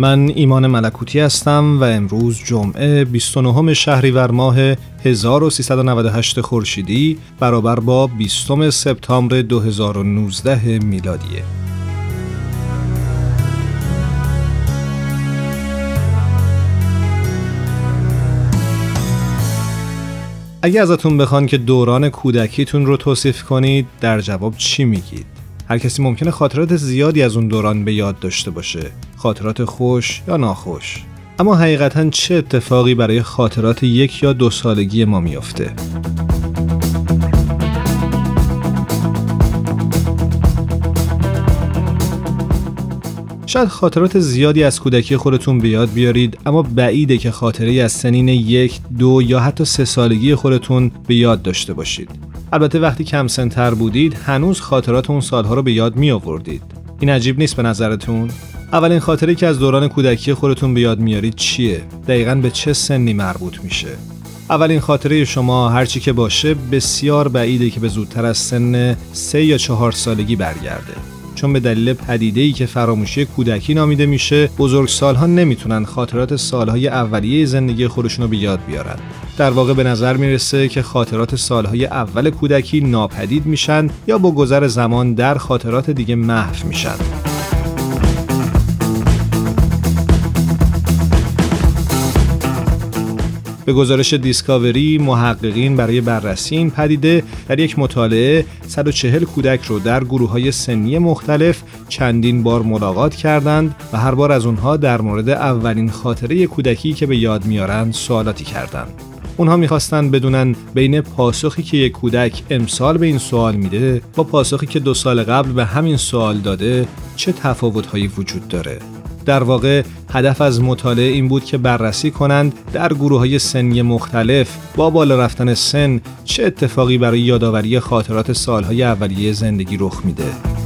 من ایمان ملکوتی هستم و امروز جمعه 29 شهریور ماه 1398 خورشیدی برابر با 20 سپتامبر 2019 میلادیه. اگه ازتون بخوان که دوران کودکیتون رو توصیف کنید در جواب چی میگید؟ هر کسی ممکنه خاطرات زیادی از اون دوران به یاد داشته باشه خاطرات خوش یا ناخوش اما حقیقتا چه اتفاقی برای خاطرات یک یا دو سالگی ما میافته؟ شاید خاطرات زیادی از کودکی خودتون به یاد بیارید اما بعیده که خاطره از سنین یک، دو یا حتی سه سالگی خودتون به یاد داشته باشید. البته وقتی کم سنتر بودید هنوز خاطرات اون سالها رو به یاد می آوردید. این عجیب نیست به نظرتون؟ اولین خاطره که از دوران کودکی خودتون به یاد میارید چیه؟ دقیقا به چه سنی مربوط میشه؟ اولین خاطره شما هرچی که باشه بسیار بعیده که به زودتر از سن سه یا چهار سالگی برگرده. چون به دلیل ای که فراموشی کودکی نامیده میشه بزرگسالها نمی‌تونن خاطرات سالهای اولیه زندگی خودشون رو به یاد بیارن. در واقع به نظر می‌رسه که خاطرات سالهای اول کودکی ناپدید میشن یا با گذر زمان در خاطرات دیگه محو میشن. به گزارش دیسکاوری محققین برای بررسی این پدیده در یک مطالعه 140 کودک رو در گروه های سنی مختلف چندین بار ملاقات کردند و هر بار از اونها در مورد اولین خاطره کودکی که به یاد میارند سوالاتی کردند. اونها می‌خواستند بدونن بین پاسخی که یک کودک امسال به این سوال میده با پاسخی که دو سال قبل به همین سوال داده چه تفاوتهایی وجود داره در واقع هدف از مطالعه این بود که بررسی کنند در گروه های سنی مختلف با بالا رفتن سن چه اتفاقی برای یادآوری خاطرات سالهای اولیه زندگی رخ میده.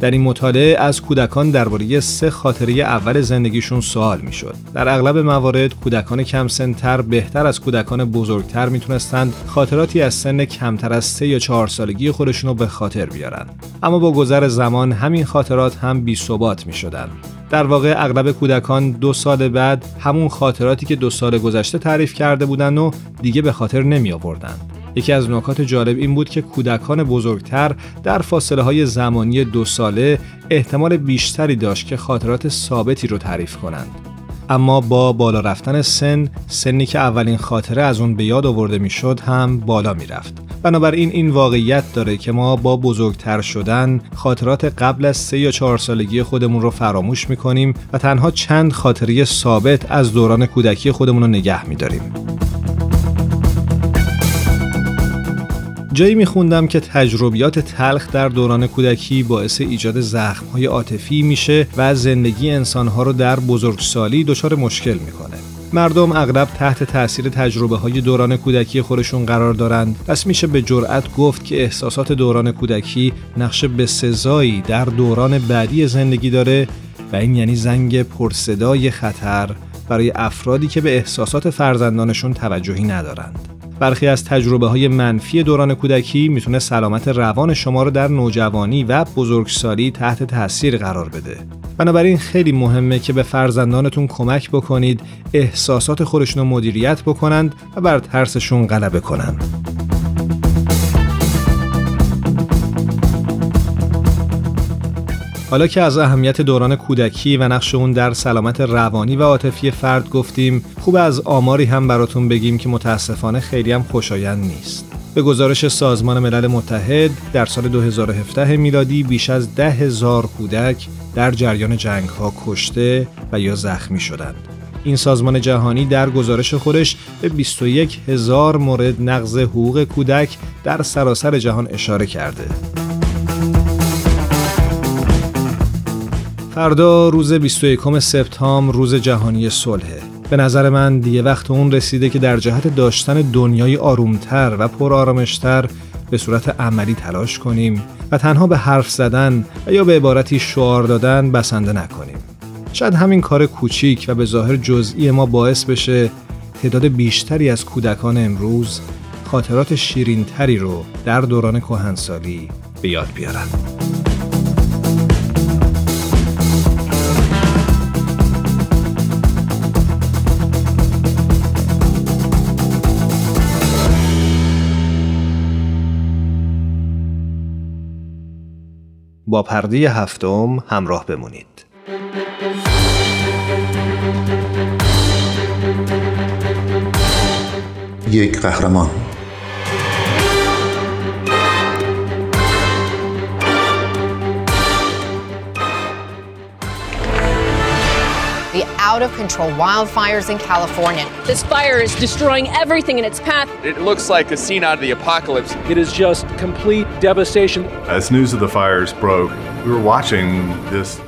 در این مطالعه از کودکان درباره سه خاطره اول زندگیشون سوال می‌شد. در اغلب موارد کودکان کم سنتر بهتر از کودکان بزرگتر می‌تونستند خاطراتی از سن کمتر از سه یا چهار سالگی خودشون رو به خاطر بیارن. اما با گذر زمان همین خاطرات هم بی ثبات. در واقع اغلب کودکان دو سال بعد همون خاطراتی که دو سال گذشته تعریف کرده بودن و دیگه به خاطر نمی آوردن. یکی از نکات جالب این بود که کودکان بزرگتر در فاصله های زمانی دو ساله احتمال بیشتری داشت که خاطرات ثابتی رو تعریف کنند. اما با بالا رفتن سن، سنی که اولین خاطره از اون به یاد آورده می‌شد هم بالا می‌رفت. بنابراین این واقعیت داره که ما با بزرگتر شدن خاطرات قبل از سه یا چهار سالگی خودمون رو فراموش می‌کنیم و تنها چند خاطره ثابت از دوران کودکی خودمون رو نگه میداریم. جایی میخوندم که تجربیات تلخ در دوران کودکی باعث ایجاد زخمهای عاطفی میشه و زندگی انسانها رو در بزرگسالی دچار مشکل می‌کنه. مردم اغلب تحت تاثیر تجربه های دوران کودکی خودشون قرار دارند پس میشه به جرأت گفت که احساسات دوران کودکی نقش سزایی در دوران بعدی زندگی داره و این یعنی زنگ پرصدای خطر برای افرادی که به احساسات فرزندانشون توجهی ندارند. برخی از تجربه های منفی دوران کودکی می‌تونه سلامت روان شما رو در نوجوانی و بزرگسالی تحت تاثیر قرار بده. بنابراین خیلی مهمه که به فرزندانتون کمک بکنید احساسات خودشون رو مدیریت بکنند و بر ترسشون غلبه کنند. حالا که از اهمیت دوران کودکی و نقش اون در سلامت روانی و عاطفی فرد گفتیم خوب از آماری هم براتون بگیم که متاسفانه خیلی هم خوشایند نیست به گزارش سازمان ملل متحد در سال 2017 میلادی بیش از ده هزار کودک در جریان جنگ ها کشته و یا زخمی شدند. این سازمان جهانی در گزارش خودش به 21 هزار مورد نقض حقوق کودک در سراسر جهان اشاره کرده. فردا روز 21 سپتامبر روز جهانی صلحه. به نظر من دیگه وقت اون رسیده که در جهت داشتن دنیای آرومتر و پرآرامشتر به صورت عملی تلاش کنیم و تنها به حرف زدن و یا به عبارتی شعار دادن بسنده نکنیم. شاید همین کار کوچیک و به ظاهر جزئی ما باعث بشه تعداد بیشتری از کودکان امروز خاطرات شیرینتری رو در دوران کهنسالی به یاد بیارن. با پرده هفتم همراه بمونید. یک قهرمان out of control wildfires in California. This fire is destroying everything in its path. It looks like a scene out of the apocalypse. It is just complete devastation. As news of the fires broke, we were watching this tragedy.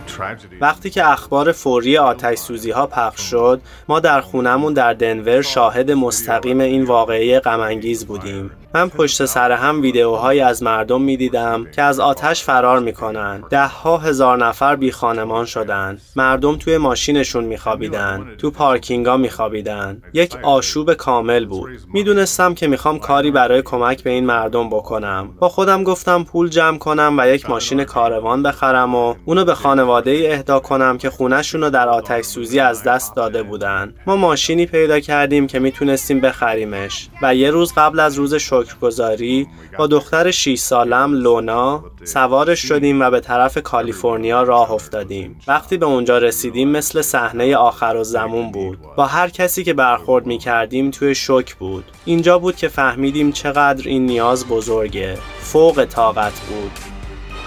وقتی که اخبار فوری آتش سوزی ها پخش شد ما در خونمون در دنور شاهد مستقیم این واقعه غمانگیز بودیم. من پشت سر هم ویدیوهایی از مردم می‌دیدم که از آتش فرار می‌کنن. ده ها هزار نفر بی خانمان شدن. مردم توی ماشینشون میخوابیدن. تو پارکینگا میخوابیدن. یک آشوب کامل بود. می‌دونستم که می‌خوام کاری برای کمک به این مردم بکنم. با خودم گفتم پول جمع کنم و یک ماشین کاروان بخرم و اونو به خانواده اهدا کنم که خونهشون رو در آتش سوزی از دست داده بودن. ما ماشینی پیدا کردیم که می‌تونستیم بخریمش و یه روز قبل از روز شکرگزاری با دختر 6 سالم لونا سوارش شدیم و به طرف کالیفرنیا راه افتادیم. وقتی به اونجا رسیدیم مثل صحنه آخر و زمون بود. با هر کسی که برخورد می کردیم توی شک بود. اینجا بود که فهمیدیم چقدر این نیاز بزرگه. فوق طاقت بود.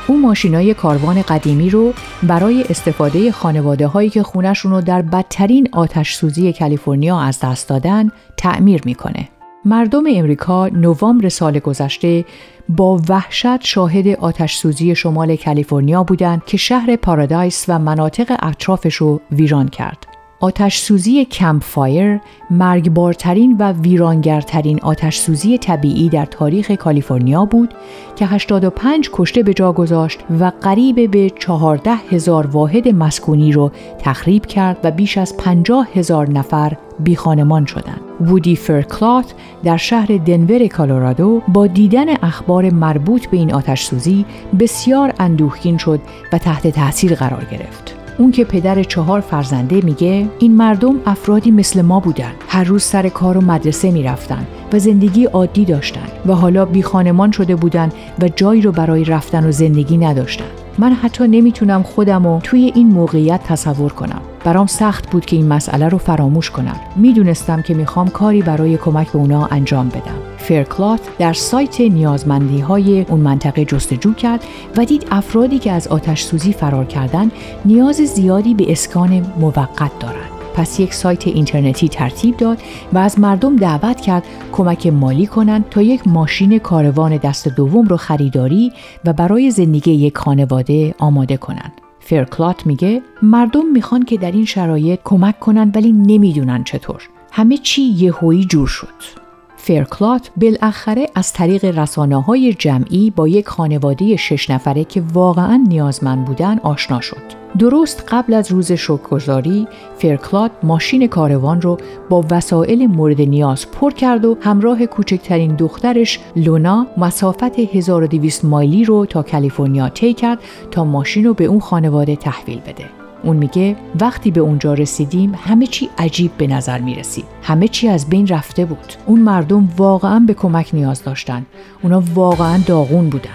او ماشینای کاروان قدیمی رو برای استفاده خانواده هایی که خونشون رو در بدترین آتش سوزی کالیفرنیا از دست دادن تعمیر می‌کنه. مردم امریکا نوامبر سال گذشته با وحشت شاهد آتش سوزی شمال کالیفرنیا بودند که شهر پارادایس و مناطق اطرافش رو ویران کرد. آتش سوزی کمپ فایر مرگبارترین و ویرانگرترین آتش سوزی طبیعی در تاریخ کالیفرنیا بود که 85 کشته به جا گذاشت و قریب به 14 هزار واحد مسکونی رو تخریب کرد و بیش از 50 هزار نفر بیخانمان شدند. وودی فرکلات در شهر دنور کالورادو با دیدن اخبار مربوط به این آتش سوزی بسیار اندوهگین شد و تحت تاثیر قرار گرفت. اون که پدر چهار فرزنده میگه این مردم افرادی مثل ما بودن. هر روز سر کار و مدرسه می‌رفتن و زندگی عادی داشتن و حالا بی خانمان شده بودن و جایی رو برای رفتن و زندگی نداشتن. من حتی نمی‌تونم خودم رو توی این موقعیت تصور کنم. برام سخت بود که این مسئله رو فراموش کنم. می‌دونستم که می‌خوام کاری برای کمک به اونا انجام بدم. فرکلات در سایت نیازمندی های اون منطقه جستجو کرد و دید افرادی که از آتش سوزی فرار کردن نیاز زیادی به اسکان موقت دارند. پس یک سایت اینترنتی ترتیب داد و از مردم دعوت کرد کمک مالی کنند تا یک ماشین کاروان دست دوم رو خریداری و برای زندگی یک خانواده آماده کنند. فرکلات میگه مردم می‌خوان که در این شرایط کمک کنن ولی نمی‌دونن چطور. همه چی یهویی جور شد. فرکلات بالاخره از طریق رسانه های جمعی با یک خانواده شش نفره که واقعا نیازمند بودن آشنا شد. درست قبل از روز شکرگزاری فرکلات ماشین کاروان رو با وسایل مورد نیاز پر کرد و همراه کوچکترین دخترش لونا مسافت 1200 مایلی رو تا کالیفرنیا طی کرد تا ماشین رو به اون خانواده تحویل بده. اون میگه وقتی به اونجا رسیدیم همه چی عجیب به نظر می رسید. همه چی از بین رفته بود. اون مردم واقعا به کمک نیاز داشتن. اونا واقعا داغون بودن.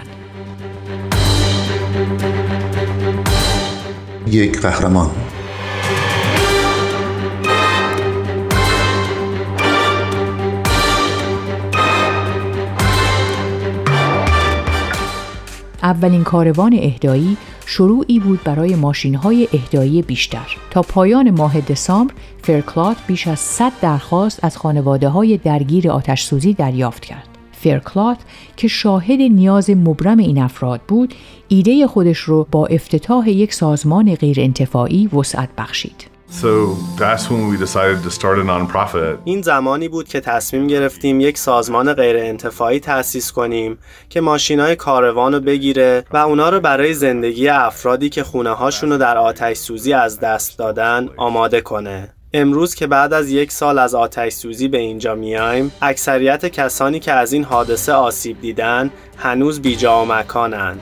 یک قهرمان اولین کاروان اهدایی شروعی بود برای ماشین های اهدایی بیشتر. تا پایان ماه دسامبر فرکلات بیش از 100 درخواست از خانواده های درگیر آتش سوزی دریافت کرد. فرکلات که شاهد نیاز مبرم این افراد بود، ایده خودش رو با افتتاح یک سازمان غیرانتفاعی وسعت بخشید. So that's when we decided to start a nonprofit. این زمانی بود که تصمیم گرفتیم یک سازمان غیر انتفاعی تأسیس کنیم که ماشینای کاروان رو بگیره و اونا رو برای زندگی افرادی که خونه هاشون رو در آتش سوزی از دست دادن آماده کنه. امروز که بعد از یک سال از آتش سوزی به اینجا میایم اکثریت کسانی که از این حادثه آسیب دیدن هنوز بیجا و مکانن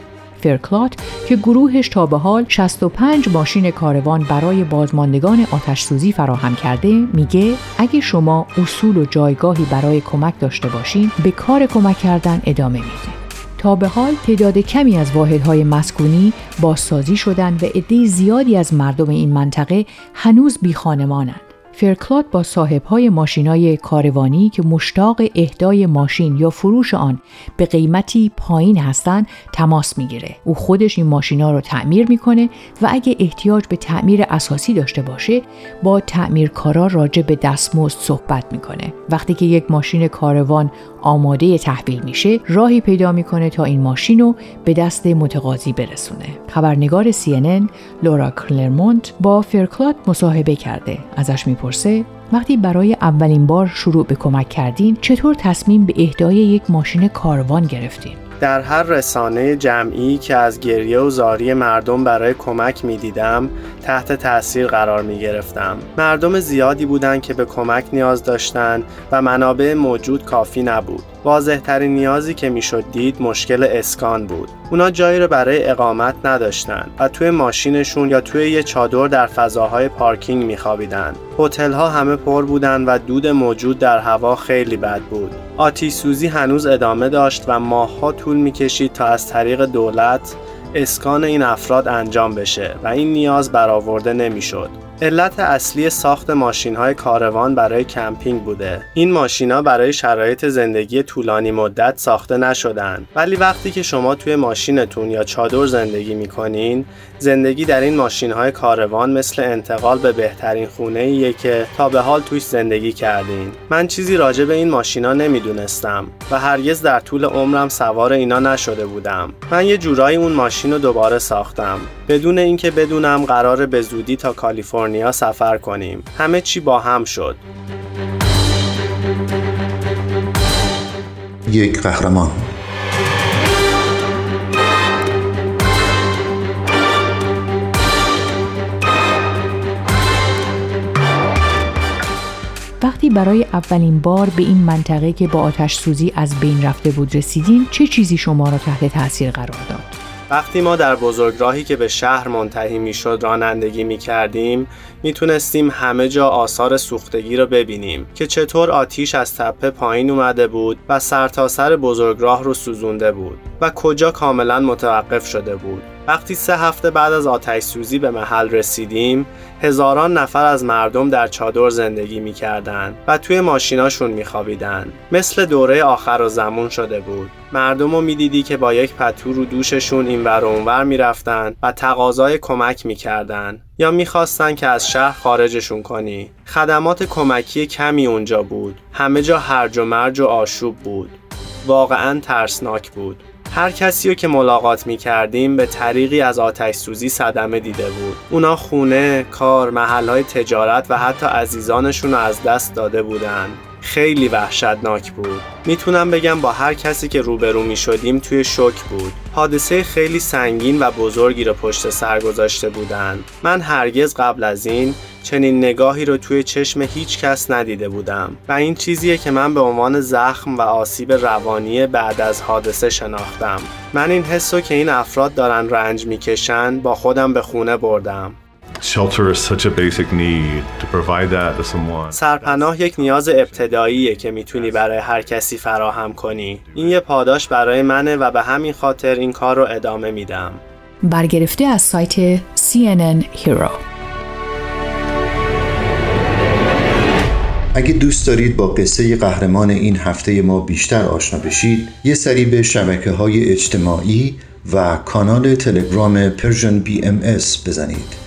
فرکلات که گروهش تا به حال 65 ماشین کاروان برای بازماندگان آتش سوزی فراهم کرده میگه اگه شما اصول و جایگاهی برای کمک داشته باشین به کار کمک کردن ادامه میده تا به حال تعداد کمی از واحدهای مسکونی بازسازی شدن و عده زیادی از مردم این منطقه هنوز بی خانمانند. فرکلات با صاحبهای ماشینای کاروانی که مشتاق اهدای ماشین یا فروش آن به قیمتی پایین هستند تماس می‌گیره. او خودش این ماشینا رو تعمیر می‌کنه و اگه احتیاج به تعمیر اساسی داشته باشه با تعمیرکارا راجع به دستمزد صحبت می‌کنه. وقتی که یک ماشین کاروان آماده تحویل میشه راهی پیدا می‌کنه تا این ماشین رو به دست متقاضی برسونه. خبرنگار CNN لورا کلرمونت با فرکلات مصاحبه کرده. ازش می‌پرسه وقتی برای اولین بار شروع به کمک کردین چطور تصمیم به اهدای یک ماشین کاروان گرفتین؟ در هر رسانه جمعی که از گریه و زاری مردم برای کمک می دیدم تحت تاثیر قرار می گرفتم. مردم زیادی بودند که به کمک نیاز داشتند و منابع موجود کافی نبود. واضح ترین نیازی که می‌شد دید مشکل اسکان بود. اونا جایی رو برای اقامت نداشتن و توی ماشینشون یا توی یه چادر در فضاهای پارکینگ میخوابیدن. هتل ها همه پر بودن و دود موجود در هوا خیلی بد بود. آتیش سوزی هنوز ادامه داشت و ماهها طول می‌کشید تا از طریق دولت اسکان این افراد انجام بشه و این نیاز برآورده نمی‌شد. علت اصلی ساخت ماشین های کاروان برای کمپینگ بوده. این ماشینا برای شرایط زندگی طولانی مدت ساخته نشدن. ولی وقتی که شما توی ماشینتون یا چادر زندگی می‌کنین، زندگی در این ماشین های کاروان مثل انتقال به بهترین خونه ایه که تا به حال توش زندگی کردین. من چیزی راجع به این ماشینا نمی‌دونستم و هرگز در طول عمرم سوار اینا نشده بودم. من یه جورایی اون ماشین رو دوباره ساختم. بدون اینکه بدونم قرار به زودی تا کالیفرنیا سفر کنیم. همه چی با هم شد. یک قهرمان وقتی برای اولین بار به این منطقه که با آتش سوزی از بین رفته بود رسیدین چه چیزی شما را تحت تاثیر قرار داد؟ وقتی ما در بزرگراهی که به شهر منتهی می‌شد رانندگی می کردیم می‌تونستیم همه جا آثار سوختگی را ببینیم که چطور آتیش از تپه پایین اومده بود و سرتاسر سر بزرگراه رو سوزونده بود و کجا کاملا متوقف شده بود. وقتی سه هفته بعد از آتش سوزی به محل رسیدیم هزاران نفر از مردم در چادر زندگی می‌کردند و توی ماشیناشون میخوابیدن مثل دوره آخر و زمون شده بود. مردم رو می‌دیدی که با یک پتو رو دوششون اینور و اونور می‌رفتن و تقاضای کمک می‌کردن یا می‌خواستن که از شهر خارجشون کنی. خدمات کمکی کمی اونجا بود. همه جا هرج و مرج و آشوب بود. واقعا ترسناک بود. هر کسی رو که ملاقات می کردیم به طریقی از آتش سوزی صدمه دیده بود. اونا خونه، کار، محلهای تجارت و حتی عزیزانشون رو از دست داده بودن. خیلی وحشتناک بود. می‌تونم بگم با هر کسی که روبرو می شدیم توی شک بود. حادثه خیلی سنگین و بزرگی رو پشت سر گذاشته بودن. من هرگز قبل از این چنین نگاهی رو توی چشم هیچ کس ندیده بودم. و این چیزیه که من به عنوان زخم و آسیب روانی بعد از حادثه شناختم. من این حسو که این افراد دارن رنج می‌کشن با خودم به خونه بردم. سرپناه یک نیاز ابتداییه که می‌تونی برای هر کسی فراهم کنی. این یه پاداش برای منه و به همین خاطر این کار رو ادامه میدم. برگرفته از سایت CNN Hero اگه دوست دارید با قصه قهرمان این هفته ما بیشتر آشنا بشید یه سری به شبکه های اجتماعی و کانال تلگرام PersianBMS سر بزنید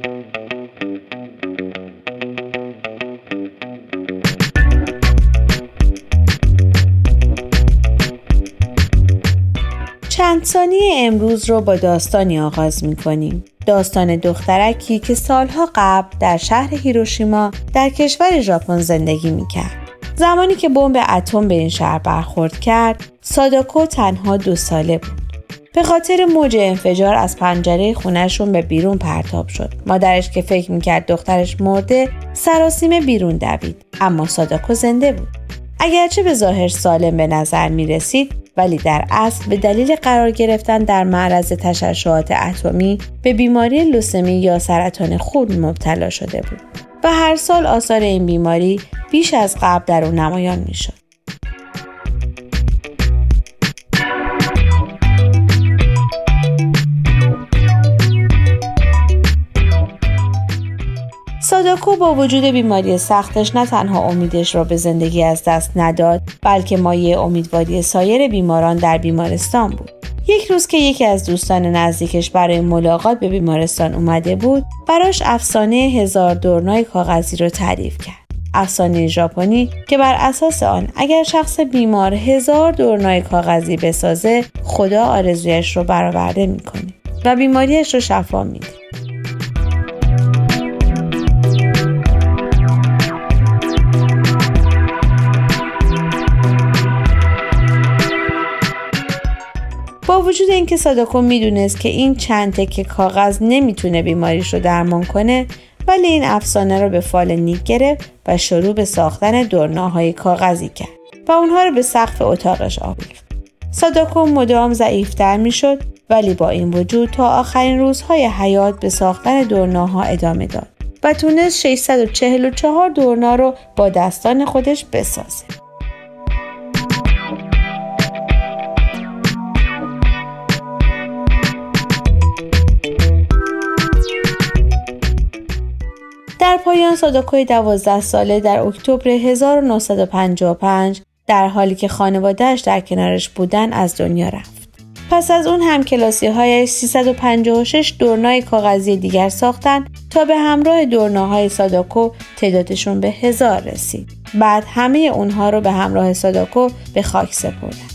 چند ثانیه امروز رو با داستانی آغاز می کنیم. داستان دخترکی که سالها قبل در شهر هیروشیما در کشور ژاپن زندگی می کرد. زمانی که بمب اتم به این شهر برخورد کرد، ساداکو تنها دو ساله بود. به خاطر موج انفجار از پنجره خونهشون به بیرون پرتاب شد. مادرش که فکر می‌کرد دخترش مرده سراسیمه بیرون دوید. اما ساداکو زنده بود. اگرچه به ظاهر سالم به نظر می رسید ولی در اصل به دلیل قرار گرفتن در معرض تشعشعات اتمی به بیماری لوسمی یا سرطان خون مبتلا شده بود. و هر سال آثار این بیماری بیش از قبل در او نمایان می‌شد. ساداکو با وجود بیماری سختش نه تنها امیدش را به زندگی از دست نداد بلکه مایه امیدواری سایر بیماران در بیمارستان بود. یک روز که یکی از دوستان نزدیکش برای ملاقات به بیمارستان اومده بود براش افسانه هزار دورنای کاغذی رو تعریف کرد. افسانه ژاپنی که بر اساس آن اگر شخص بیمار هزار دورنای کاغذی بسازه خدا آرزویش رو برآورده می‌کنه و بیماریش رو شفا میده. وجود اینکه ساداکو می‌دونست که این چند تکه کاغذ نمی‌تونه بیماریش رو درمان کنه ولی این افسانه رو به فال نیک گرفت و شروع به ساختن دورناهای کاغذی کرد و اونها رو به سقف اتاقش آویخت. ساداکو مدام ضعیفتر می‌شد ولی با این وجود تا آخرین روزهای حیات به ساختن دورناها ادامه داد و تونست 644 دورنا رو با دستان خودش بسازه. پایان ساداکوی دوازده ساله در اکتبر 1955 در حالی که خانوادهش در کنارش بودن از دنیا رفت. پس از اون هم کلاسی های 356 دورنای کاغذی دیگر ساختن تا به همراه دورناهای ساداکو تعدادشون به هزار رسید. بعد همه اونها رو به همراه ساداکو به خاک سپردن.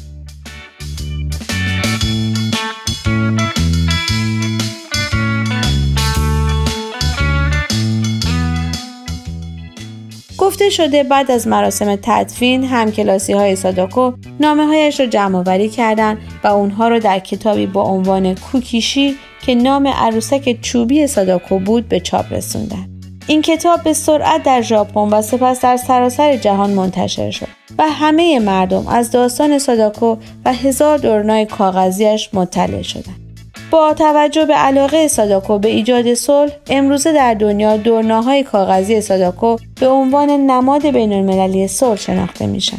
گفته شده بعد از مراسم تدفین هم کلاسی های ساداکو نامه هایش را جمع آوری کردند و اونها را در کتابی با عنوان کوکیشی که نام عروسک چوبی ساداکو بود به چاپ رسوندن. این کتاب به سرعت در ژاپن و سپس در سراسر جهان منتشر شد و همه مردم از داستان ساداکو و هزار دورنای کاغذیش مطلع شدند. با توجه به علاقه ساداکو به ایجاد صلح امروزه در دنیا دورناهای کاغذی ساداکو به عنوان نماد بین المللی صلح شناخته میشن.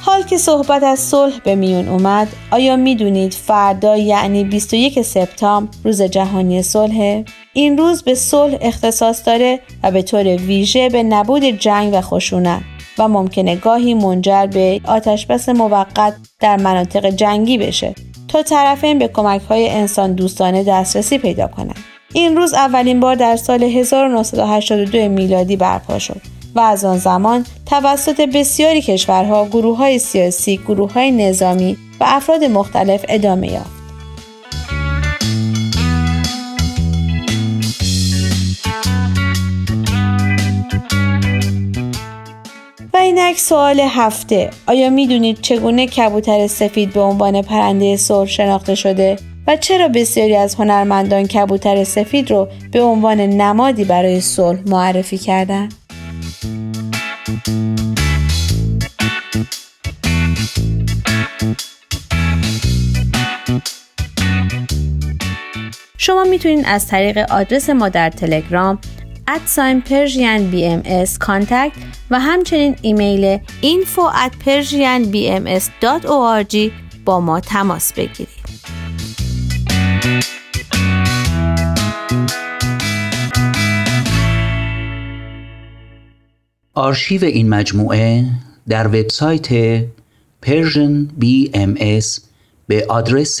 حال که صحبت از صلح به میون اومد آیا می‌دونید فردا یعنی 21 سپتامبر روز جهانی صلح این روز به صلح اختصاص داره و به طور ویژه به نبود جنگ و خشونت و ممکنه گاهی منجر به آتشبس موقت در مناطق جنگی بشه تا طرفین به کمک های انسان دوستانه دسترسی پیدا کنند. این روز اولین بار در سال 1982 میلادی برپا شد و از آن زمان توسط بسیاری کشورها، گروه های سیاسی، گروه های نظامی و افراد مختلف ادامه یافت. اینک سوال هفته آیا می‌دونید چگونه کبوتر سفید به عنوان پرنده سرخ شناخته شده و چرا بسیاری از هنرمندان کبوتر سفید رو به عنوان نمادی برای صلح معرفی کردند؟ شما می‌تونید از طریق آدرس ما در تلگرام Persian BMS Contact و همچنین ایمیل info at persianbms.org با ما تماس بگیرید. آرشیو این مجموعه در وبسایت Persian BMS به آدرس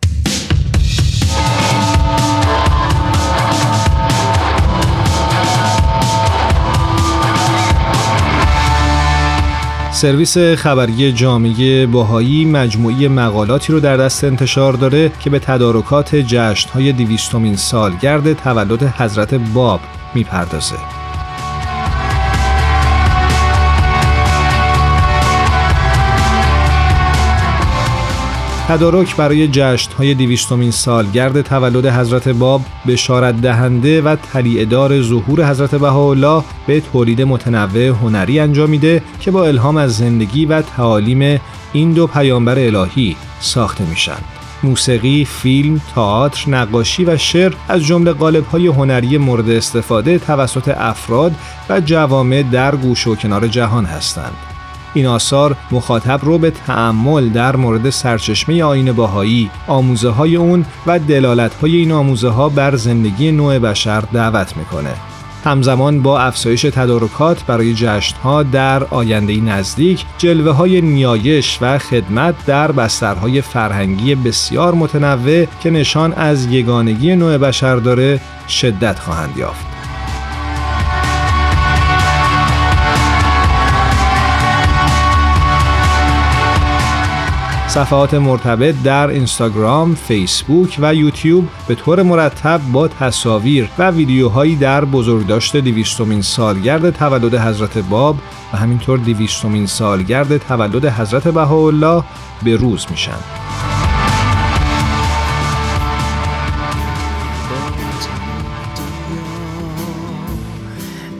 سرویس خبری جامعه باهایی مجموعی مقالاتی رو در دست انتشار داره که به تدارکات جشنهای دیویستومین سالگرد تولد حضرت باب می‌پردازه. تدارک برای جشنهای دیویستومین سالگرد تولد حضرت باب بشارت دهنده و تلیعدار ظهور حضرت بهاءالله به تولید متنوع هنری انجام میده که با الهام از زندگی و تعالیم این دو پیامبر الهی ساخته میشن. موسیقی، فیلم، تئاتر، نقاشی و شعر از جمله قالب‌های هنری مورد استفاده توسط افراد و جوامع در گوش و کنار جهان هستند. این آثار مخاطب رو به تعمل در مورد سرچشمه آین باهایی، آموزه های اون و دلالت های این آموزه ها بر زندگی نوع بشر دعوت می‌کنه. همزمان با افزایش تدارکات برای جشنها در آینده نزدیک جلوه های نیایش و خدمت در بسترهای فرهنگی بسیار متنوع که نشان از یگانگی نوع بشر داره شدت خواهند یافت. صفحات مرتبط در اینستاگرام، فیسبوک و یوتیوب به طور مرتب با تصاویر و ویدیوهایی در بزرگداشت دیویستومین سالگرد تولد حضرت باب و همینطور دیویستومین سالگرد تولد حضرت بهاءالله به روز میشن.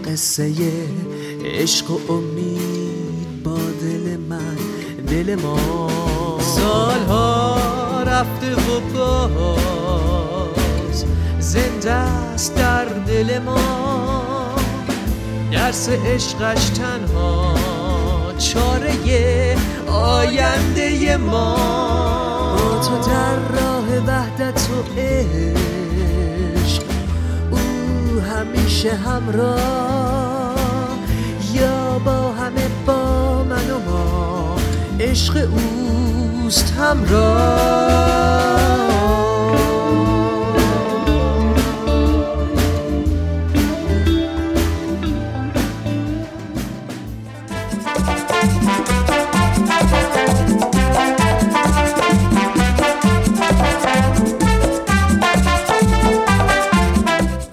قصه عشق و امید با دل من دل ما سالها رفته و باز زنده است در دل ما. درس عشقش تنها چاره آینده ما. با تو در راه وحدت و عشق او همیشه همراه. یا با همه با من و ما. عشق او دوست همراه.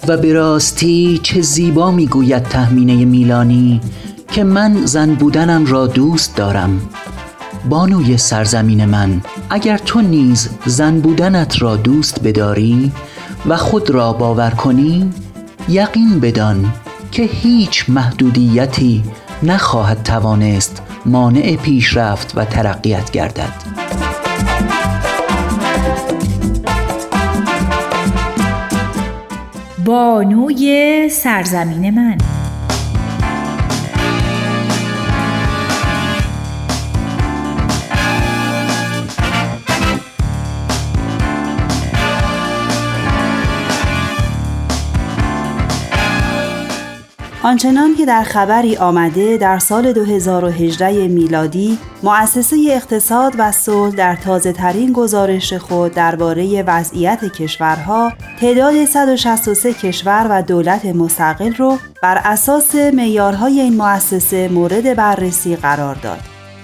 و به راستی چه زیبا می‌گوید تهمینه میلانی که من زن بودنم را دوست دارم. بانوی سرزمین من اگر تو نیز زن بودنت را دوست بداری و خود را باور کنی یقین بدان که هیچ محدودیتی نخواهد توانست مانع پیشرفت و ترقیت گردد. بانوی سرزمین من آنچنان که در خبری آمده در سال 2018 میلادی مؤسسه اقتصاد و صلح در تازه ترین گزارش خود درباره وضعیت کشورها تعداد 163 کشور و دولت مستقل رو بر اساس معیارهای این مؤسسه مورد بررسی قرار داد.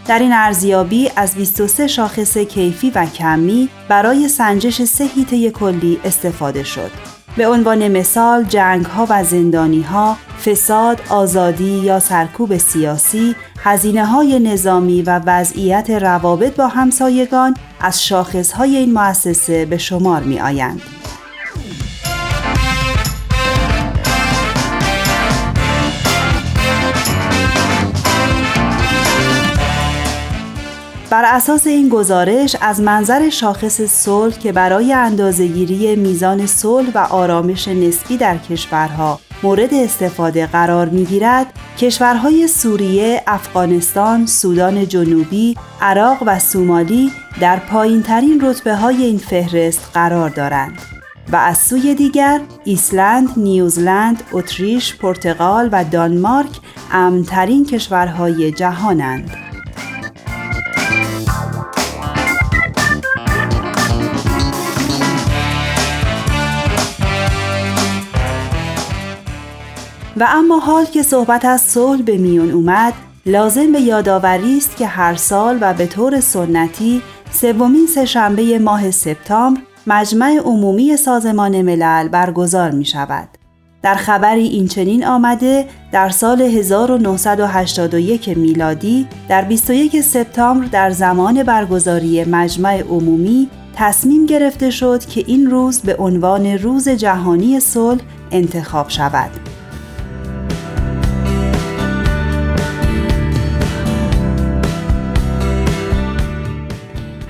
در این ارزیابی از 23 شاخص کیفی و کمی برای سنجش سه کلی استفاده شد. به عنوان مثال جنگ ها و زندانی ها، فساد، آزادی یا سرکوب سیاسی، هزینه های نظامی و وضعیت روابط با همسایگان از شاخص های این مؤسسه به شمار می آیند. بر اساس این گزارش از منظر شاخص صلح که برای اندازهگیری میزان صلح و آرامش نسبی در کشورها مورد استفاده قرار می‌گیرد کشورهای سوریه، افغانستان، سودان جنوبی، عراق و سومالی در پایین ترین رتبه های این فهرست قرار دارند. و از سوی دیگر ایسلند، نیوزلند، اتریش، پرتغال و دانمارک امنترین کشورهای جهانند. و اما حال که صحبت از صلح به میون اومد لازم به یادآوری است که هر سال و به طور سنتی سومین سهشنبه ماه سپتامبر مجمع عمومی سازمان ملل برگزار می شود. در خبری این چنین آمده در سال 1981 میلادی در 21 سپتامبر در زمان برگزاری مجمع عمومی تصمیم گرفته شد که این روز به عنوان روز جهانی صلح انتخاب شود.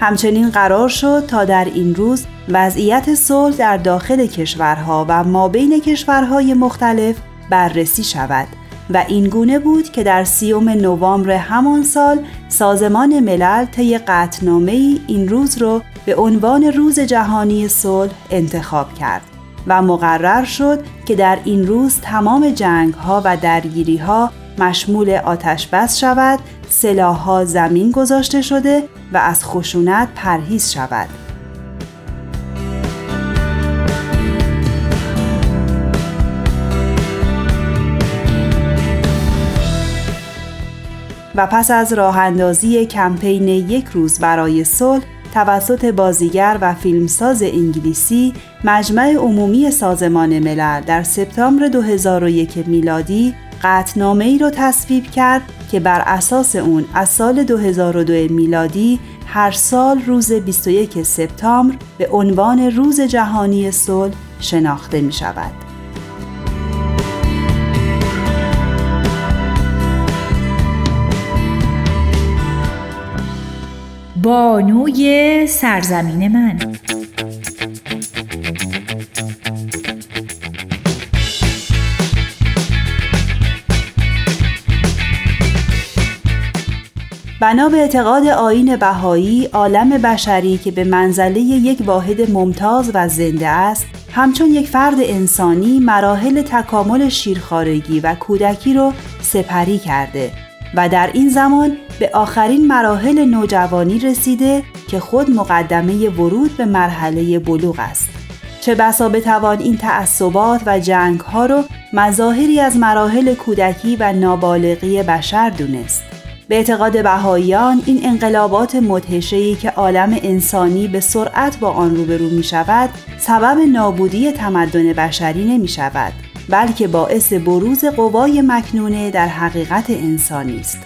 همچنین قرار شد تا در این روز وضعیت صلح در داخل کشورها و ما بین کشورهای مختلف بررسی شود و این گونه بود که در سیوم نوامبر همان سال سازمان ملل طی قطنامه ای این روز را به عنوان روز جهانی صلح انتخاب کرد و مقرر شد که در این روز تمام جنگ ها و درگیری ها مشمول آتش بس شود سلاحها زمین گذاشته شده و از خشونت پرهیز شود. و پس از راه اندازی کمپین یک روز برای صلح توسط بازیگر و فیلمساز انگلیسی مجمع عمومی سازمان ملل در سپتامبر 2001 میلادی قطنامه ای را تصویب کرد که بر اساس اون از سال 2002 میلادی هر سال روز 21 سپتامبر به عنوان روز جهانی صلح شناخته می شود. بانوی سرزمین من بنا به اعتقاد آین بهایی عالم بشری که به منزله یک واحد ممتاز و زنده است همچون یک فرد انسانی مراحل تکامل شیرخارگی و کودکی را سپری کرده و در این زمان به آخرین مراحل نوجوانی رسیده که خود مقدمه ورود به مرحله بلوغ است. چه بسا بتوان این تعصبات و جنگ ها رو مظاهری از مراحل کودکی و نابالغی بشر دونست. به اعتقاد بهاییان این انقلابات مدهشه‌ای که عالم انسانی به سرعت با آن روبرو می شود سبب نابودی تمدن بشری نمی شود بلکه باعث بروز قوای مکنونه در حقیقت انسانی است.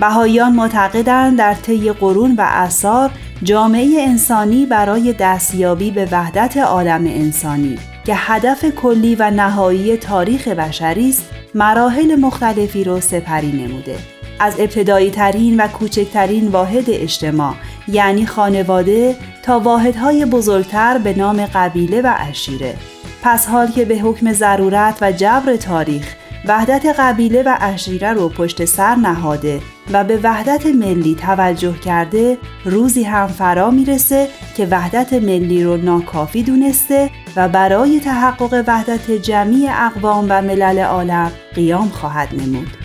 بهاییان معتقدند در طی قرون و اثار جامعه انسانی برای دستیابی به وحدت عالم انسانی که هدف کلی و نهایی تاریخ بشری است مراحل مختلفی را سپری نموده. از ابتدایی ترین و کوچکترین واحد اجتماع یعنی خانواده تا واحدهای بزرگتر به نام قبیله و عشیره پس حال که به حکم ضرورت و جبر تاریخ وحدت قبیله و عشیره رو پشت سر نهاده و به وحدت ملی توجه کرده روزی هم فرا می‌رسه که وحدت ملی رو ناکافی دونسته و برای تحقق وحدت جمعی اقوام و ملل عالم قیام خواهد نمود.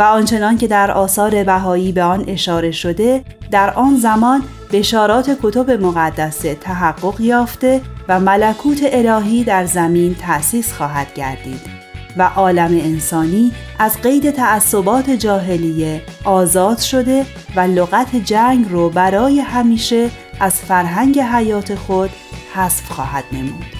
و آنچنان که در آثار بهایی به آن اشاره شده در آن زمان بشارات کتب مقدسه تحقق یافته و ملکوت الهی در زمین تأسیس خواهد گردید و عالم انسانی از قید تعصبات جاهلیه آزاد شده و لغت جنگ رو برای همیشه از فرهنگ حیات خود حذف خواهد نمود.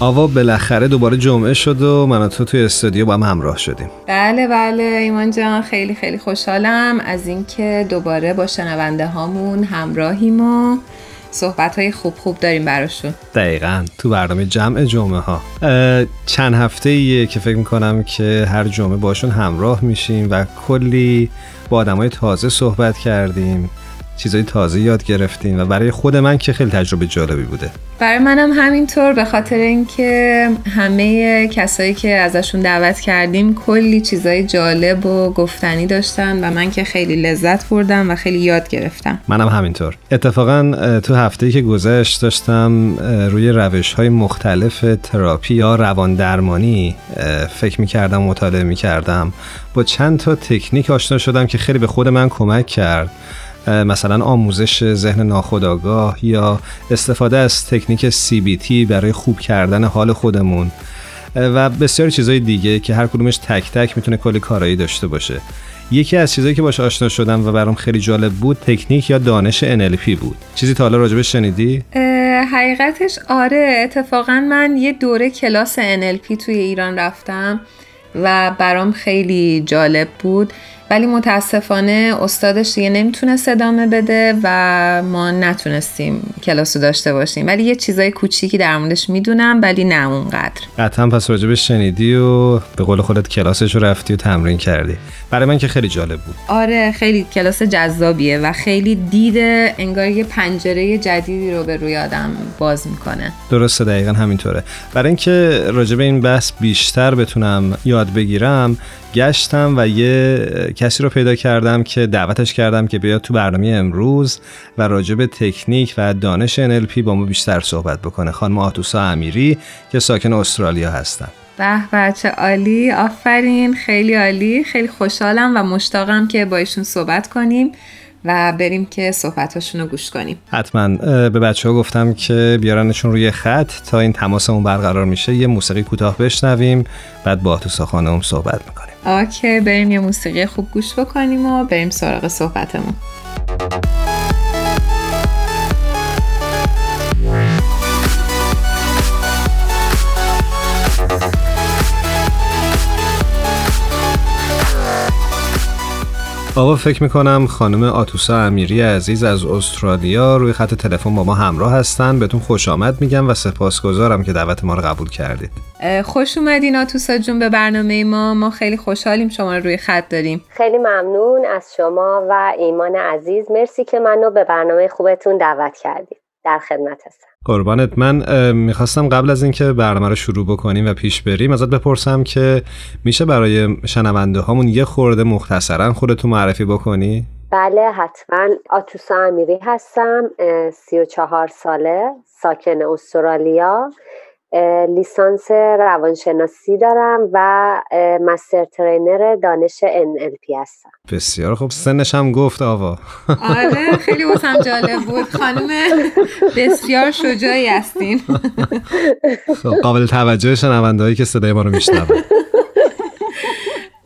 آوا بالاخره دوباره جمعه شد و من تو توی استودیو با هم همراه شدیم. بله بله. ایمان جان خیلی خیلی خوشحالم. از اینکه دوباره با شنونده هامون همراهیم و صحبت های خوب خوب داریم براشون. دقیقا. تو برنامه جمع جمعه ها چند هفته ایه که فکر می‌کنم که هر جمعه باشون همراه میشیم و کلی با آدم های تازه صحبت کردیم. چیزای تازه یاد گرفتیم و برای خود من که خیلی تجربه جالبی بوده. برای منم همینطور به خاطر اینکه همه کسایی که ازشون دعوت کردیم کلی چیزای جالب و گفتنی داشتن و من که خیلی لذت بردم و خیلی یاد گرفتم. منم همینطور. اتفاقا تو هفته که گذشت داشتم روی روش های مختلف تراپی یا روان درمانی فکر می‌کردم مطالعه می‌کردم. با چند تا تکنیک آشنا شدم که خیلی به خود من کمک کرد. مثلا آموزش ذهن ناخودآگاه یا استفاده از تکنیک CBT برای خوب کردن حال خودمون. و بسیار چیزهای دیگه که هر کدومش تک تک می‌تونه کلی کارایی داشته باشه. یکی از چیزهایی که باش آشنا شدم و برام خیلی جالب بود تکنیک یا دانش NLP بود. چیزی تا حالا راجبش شنیدی؟ حقیقتش آره اتفاقا من یه دوره کلاس NLP توی ایران رفتم و برام خیلی جالب بود. ولی متاسفانه استادش دیگه نمی‌تونست ادامه بده و ما نتونستیم کلاس رو داشته باشیم. ولی یه چیزای کوچیکی در موردش می‌دونم ولی نه اونقدر. قطعا پس راجبش شنیدی و به قول خودت کلاسش رو رفتی و تمرین کردی. برای من که خیلی جالب بود. آره خیلی کلاس جذابیه و خیلی دیده انگار یه پنجره جدیدی رو به روی آدم باز می‌کنه. درسته دقیقا همینطوره. برای اینکه راجب این بحث بیشتر بتونم یاد بگیرم گشتم و یه کسی رو پیدا کردم که دعوتش کردم که بیاد تو برنامه امروز و راجع به تکنیک و دانش NLP با ما بیشتر صحبت بکنه. خانم آتوسا امیری که ساکن استرالیا هستن. به بچه عالی. آفرین. خیلی عالی. خیلی خوشحالم و مشتاقم که با ایشون صحبت کنیم و بریم که صحبتاشون رو گوش کنیم. حتما. به بچه ها گفتم که بیارنشون روی خط. تا این تماسمون برقرار میشه یه موسیقی کوتاه بشنویم. بعد با تو خانم صحبت می‌کنیم. اوکی بریم یه موسیقی خوب گوش بکنیم و بریم سراغ صحبتمون. آقا فکر می‌کنم خانم آتوسا امیری عزیز از استرالیا روی خط تلفن با ما همراه هستن. بهتون خوش آمد میگم و سپاسگزارم که دعوت ما رو قبول کردید. خوش اومدین آتوسا جون به برنامه ما. ما خیلی خوشحالیم شما رو روی خط داریم. خیلی ممنون از شما و ایمان عزیز. مرسی که منو به برنامه خوبتون دعوت کردید. در خدمت هستم. قربانت. من می‌خواستم قبل از اینکه برنامه رو شروع بکنیم و پیش بریم ازت بپرسم که میشه برای شنونده هامون یه خورده مختصرا خودتو معرفی بکنی؟ بله حتما. آتوسا امیری هستم سی و چهار ساله ساکن استرالیا. لیسانس روانشناسی دارم و مستر ترینر دانش NLP هستم. بسیار خب سنش هم گفت آوا. آره خیلی واسم جالب بود. خانم بسیار شجاعی هستین. خب قابل توجه شنونده هایی که صدای ما رو میشنون.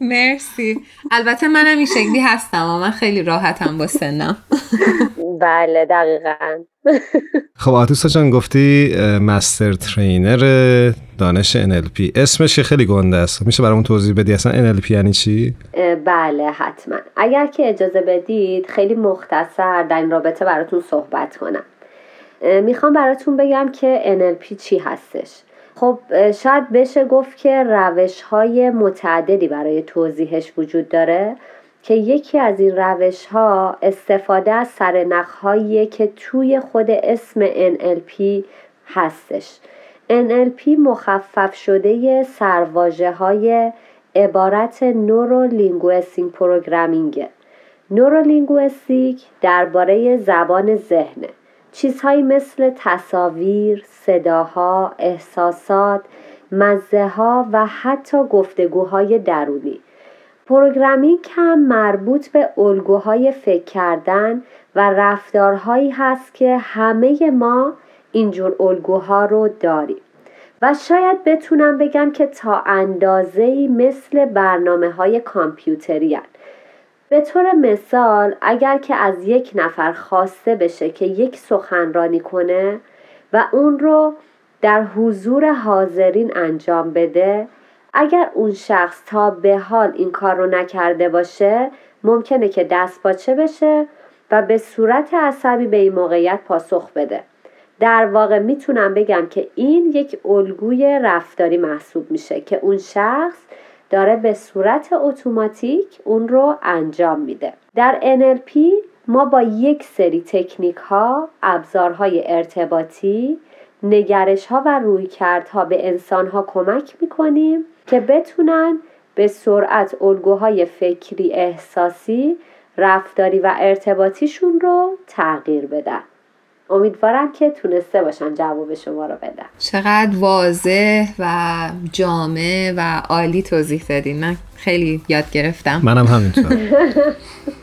مرسی. البته منم این شکلی هستم و من خیلی راحتم با سنم. بله دقیقا. خب آتوسا جان گفتی مستر ترینر دانش NLP اسمش خیلی گنده است. میشه برامون توضیح بدی؟ اصلا NLP یعنی چی؟ بله حتما. اگر که اجازه بدید خیلی مختصر در این رابطه براتون صحبت کنم. می‌خوام براتون بگم که NLP چی هستش. خب شاید بشه گفت که روش های متعددی برای توضیحش وجود داره. که یکی از این روش ها استفاده از سرنخ که توی خود اسم NLP هستش. NLP مخفف شده سرواژه های عبارت Neuro Linguistic Programming نورو درباره زبان ذهنه چیزهایی مثل تصاویر، صداها، احساسات، مزه ها و حتی گفتگوهای درونی. پروگرامینگ هم مربوط به الگوهای فکر کردن و رفتارهایی هست که همه ما اینجور الگوها رو داریم. و شاید بتونم بگم که تا اندازه مثل برنامه های کامپیوتری به طور مثال اگر که از یک نفر خواسته بشه که یک سخنرانی کنه و اون رو در حضور حاضرین انجام بده اگر اون شخص تا به حال این کار رو نکرده باشه ممکنه که دست باچه بشه و به صورت عصبی به این موقعیت پاسخ بده. در واقع می‌تونم بگم که این یک الگوی رفتاری محسوب میشه که اون شخص داره به صورت اتوماتیک اون رو انجام میده. در NLP ما با یک سری تکنیک ها ابزارهای ارتباطی نگرش ها و رویکردها به انسان ها کمک می‌کنیم که بتونن به سرعت الگوهای فکری احساسی رفتاری و ارتباطیشون رو تغییر بدن. امیدوارم که تونسته باشم جواب شما رو بدم چقدر واضح و جامع و عالی توضیح دادین. من خیلی یاد گرفتم. منم همینطور.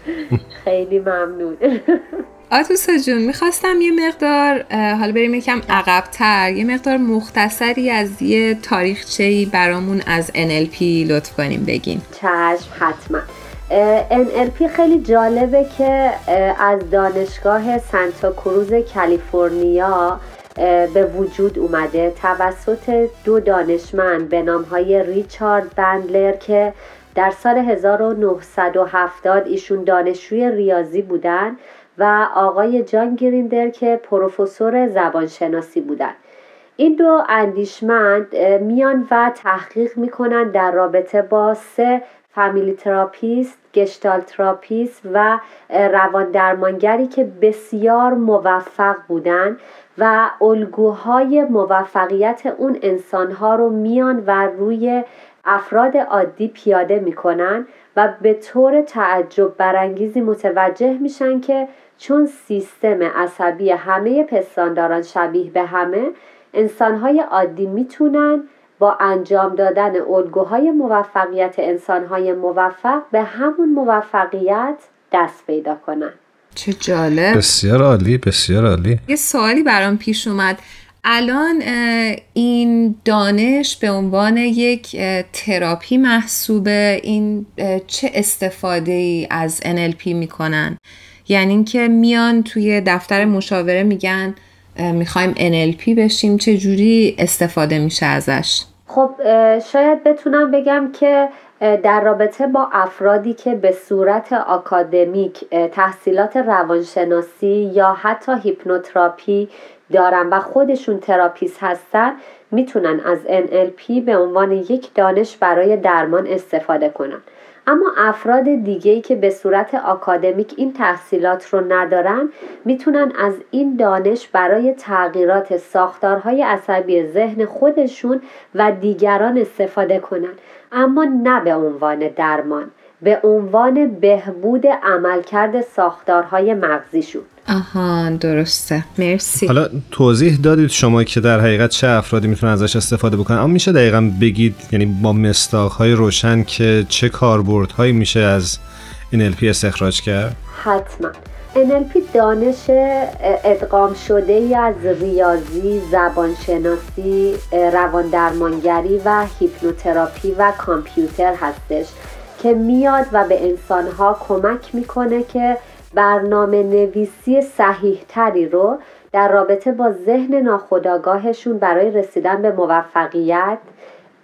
خیلی ممنون. آتوسا جون می‌خواستم یه مقدار حالا بریم یکم عقبتر یه مقدار مختصری از یه تاریخچهی برامون از NLP لطف کنیم بگین. چشم حتما. NLP خیلی جالبه که از دانشگاه سانتا کروز کالیفرنیا به وجود اومده. توسط دو دانشمند به نامهای ریچارد بندلر که در سال 1970 ایشون دانشجوی ریاضی بودن و آقای جان گریندر که پروفسور زبانشناسی بودن. این دو اندیشمند میان و تحقیق می‌کنن در رابطه با سه family therapist، Gestalt therapist و روان درمانگری که بسیار موفق بودن و الگوهای موفقیت اون انسانها رو میان و روی افراد عادی پیاده می‌کنن و به طور تعجب برانگیزی متوجه میشن که چون سیستم عصبی همه پستانداران شبیه به همه انسانهای عادی می‌تونن با انجام دادن الگوهای موفقیت انسانهای موفق به همون موفقیت دست پیدا کنن. چه جالب. بسیار عالی بسیار عالی. یه سوالی برام پیش اومد. الان این دانش به عنوان یک تراپی محسوبه. این چه استفاده ای از NLP می‌کنن؟ یعنی اینکه میان توی دفتر مشاوره میگن می‌خوایم NLP بشیم. چه جوری استفاده میشه ازش؟ خب شاید بتونم بگم که در رابطه با افرادی که به صورت آکادمیک تحصیلات روانشناسی یا حتی هیپنوتراپی دارن و خودشون تراپیست هستن می‌تونن از NLP به عنوان یک دانش برای درمان استفاده کنن. اما افراد دیگه که به صورت آکادمیک این تحصیلات رو ندارن می‌تونن از این دانش برای تغییرات ساختارهای عصبی ذهن خودشون و دیگران استفاده کنن اما نه به عنوان درمان. به عنوان بهبود عملکرد ساختارهای مغزیشون آها درسته. مرسی. حالا توضیح دادید شما که در حقیقت چه افرادی می‌تونن ازش استفاده بکنن؟ اما میشه دقیقا بگید یعنی با مستاخهای روشن که چه کاربردهایی میشه از NLP استخراج کرد؟ حتما. NLP دانش ادغام شده ای از ریاضی، زبانشناسی، روان درمانگری و هیپنوتراپی و کامپیوتر هستش. که میاد و به انسانها کمک می‌کنه که برنامه نویسی صحیح تری رو در رابطه با ذهن ناخودآگاهشون برای رسیدن به موفقیت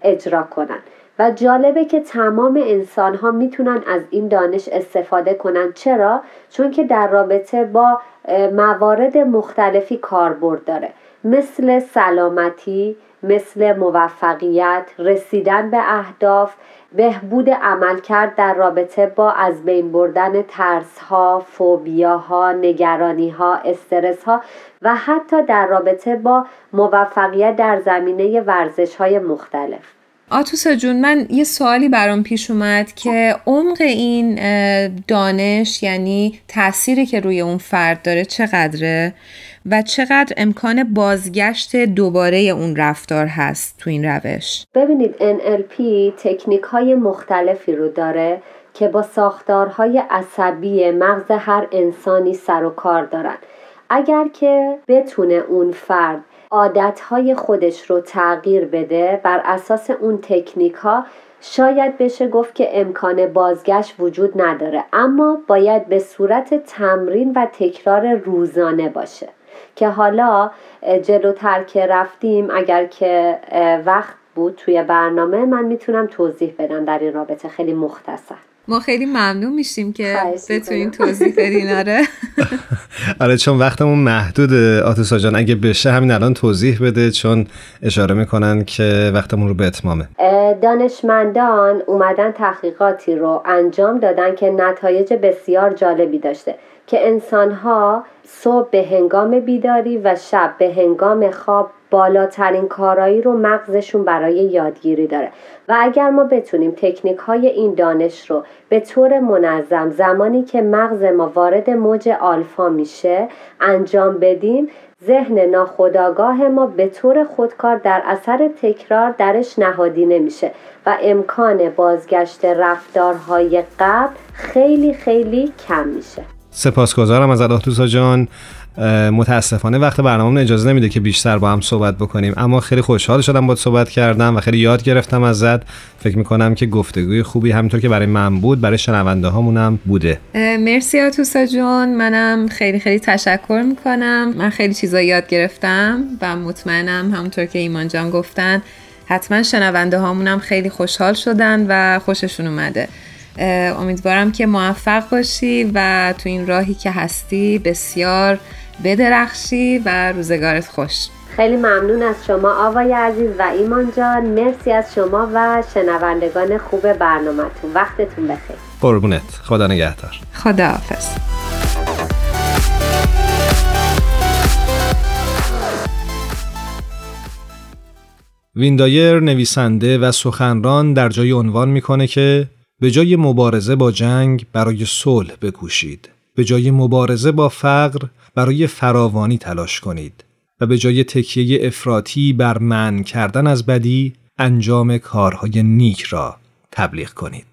اجرا کنن. و جالبه که تمام انسان ها می‌تونن از این دانش استفاده کنن. چرا؟ چون که در رابطه با موارد مختلفی کاربرد داره. مثل سلامتی، مثل موفقیت، رسیدن به اهداف، بهبود عملکرد در رابطه با از بین بردن ترس ها، فوبیا ها، نگرانی ها، استرس ها و حتی در رابطه با موفقیت در زمینه ورزش های مختلف. آتوسا جون من یه سوالی برام پیش اومد که عمق این دانش یعنی تأثیری که روی اون فرد داره چقدره و چقدر امکان بازگشت دوباره اون رفتار هست تو این روش؟ ببینید NLP تکنیک های مختلفی رو داره که با ساختارهای عصبی مغز هر انسانی سر و کار دارن. اگر که بتونه اون فرد عادتهای خودش رو تغییر بده بر اساس اون تکنیک ها شاید بشه گفت که امکان بازگشت وجود نداره. اما باید به صورت تمرین و تکرار روزانه باشه. که حالا جلوتر که رفتیم اگر که وقت بود توی برنامه من می‌تونم توضیح بدم در این رابطه. خیلی مختصر. ما خیلی ممنون میشیم که بتونین توضیح بدین آره. آره چون وقتمون محدود آتوسا جان اگه بشه همین الان توضیح بده چون اشاره می‌کنن که وقتمون رو به اتمامه. دانشمندان اومدن تحقیقاتی رو انجام دادن که نتایج بسیار جالبی داشته که انسانها صبح به هنگام بیداری و شب به هنگام خواب بالاترین کارایی رو مغزشون برای یادگیری داره. و اگر ما بتونیم تکنیک های این دانش رو به طور منظم زمانی که مغز ما وارد موج آلفا میشه انجام بدیم ذهن ناخودآگاه ما به طور خودکار در اثر تکرار درش نهادینه میشه و امکان بازگشت رفتارهای قبل خیلی خیلی کم میشه. سپاسگزارم از الله جان متاسفانه وقت برنامه اجازه نمیده که بیشتر با هم صحبت بکنیم. اما خیلی خوشحال شدم با صحبت کردم و خیلی یاد گرفتم ازت. فکر می‌کنم که گفتگوی خوبی همینطور که برای من بود برای شنونده هامونم بوده مرسی آتوسا جون. منم خیلی خیلی تشکر می‌کنم. من خیلی چیزا یاد گرفتم و مطمئنم همونطور که ایمان جان گفتن حتما شنونده هامونم خیلی خوشحال شدن و خوششون اومده. امیدوارم که موفق باشی و تو این راهی که هستی بسیار بدرخشی و روزگارت خوش. خیلی ممنون از شما آوای عزیز و ایمان جان. مرسی از شما و شنوندگان خوب برنامهتون. وقتتون بخیر. قربونت. خدا نگهدار. خدا حافظ. ویندایر نویسنده و سخنران در جای عنوان می‌کنه که به جای مبارزه با جنگ برای صلح بکوشید. به جای مبارزه با فقر برای فراوانی تلاش کنید و به جای تکیه افراطی بر من کردن از بدی انجام کارهای نیک را تبلیغ کنید.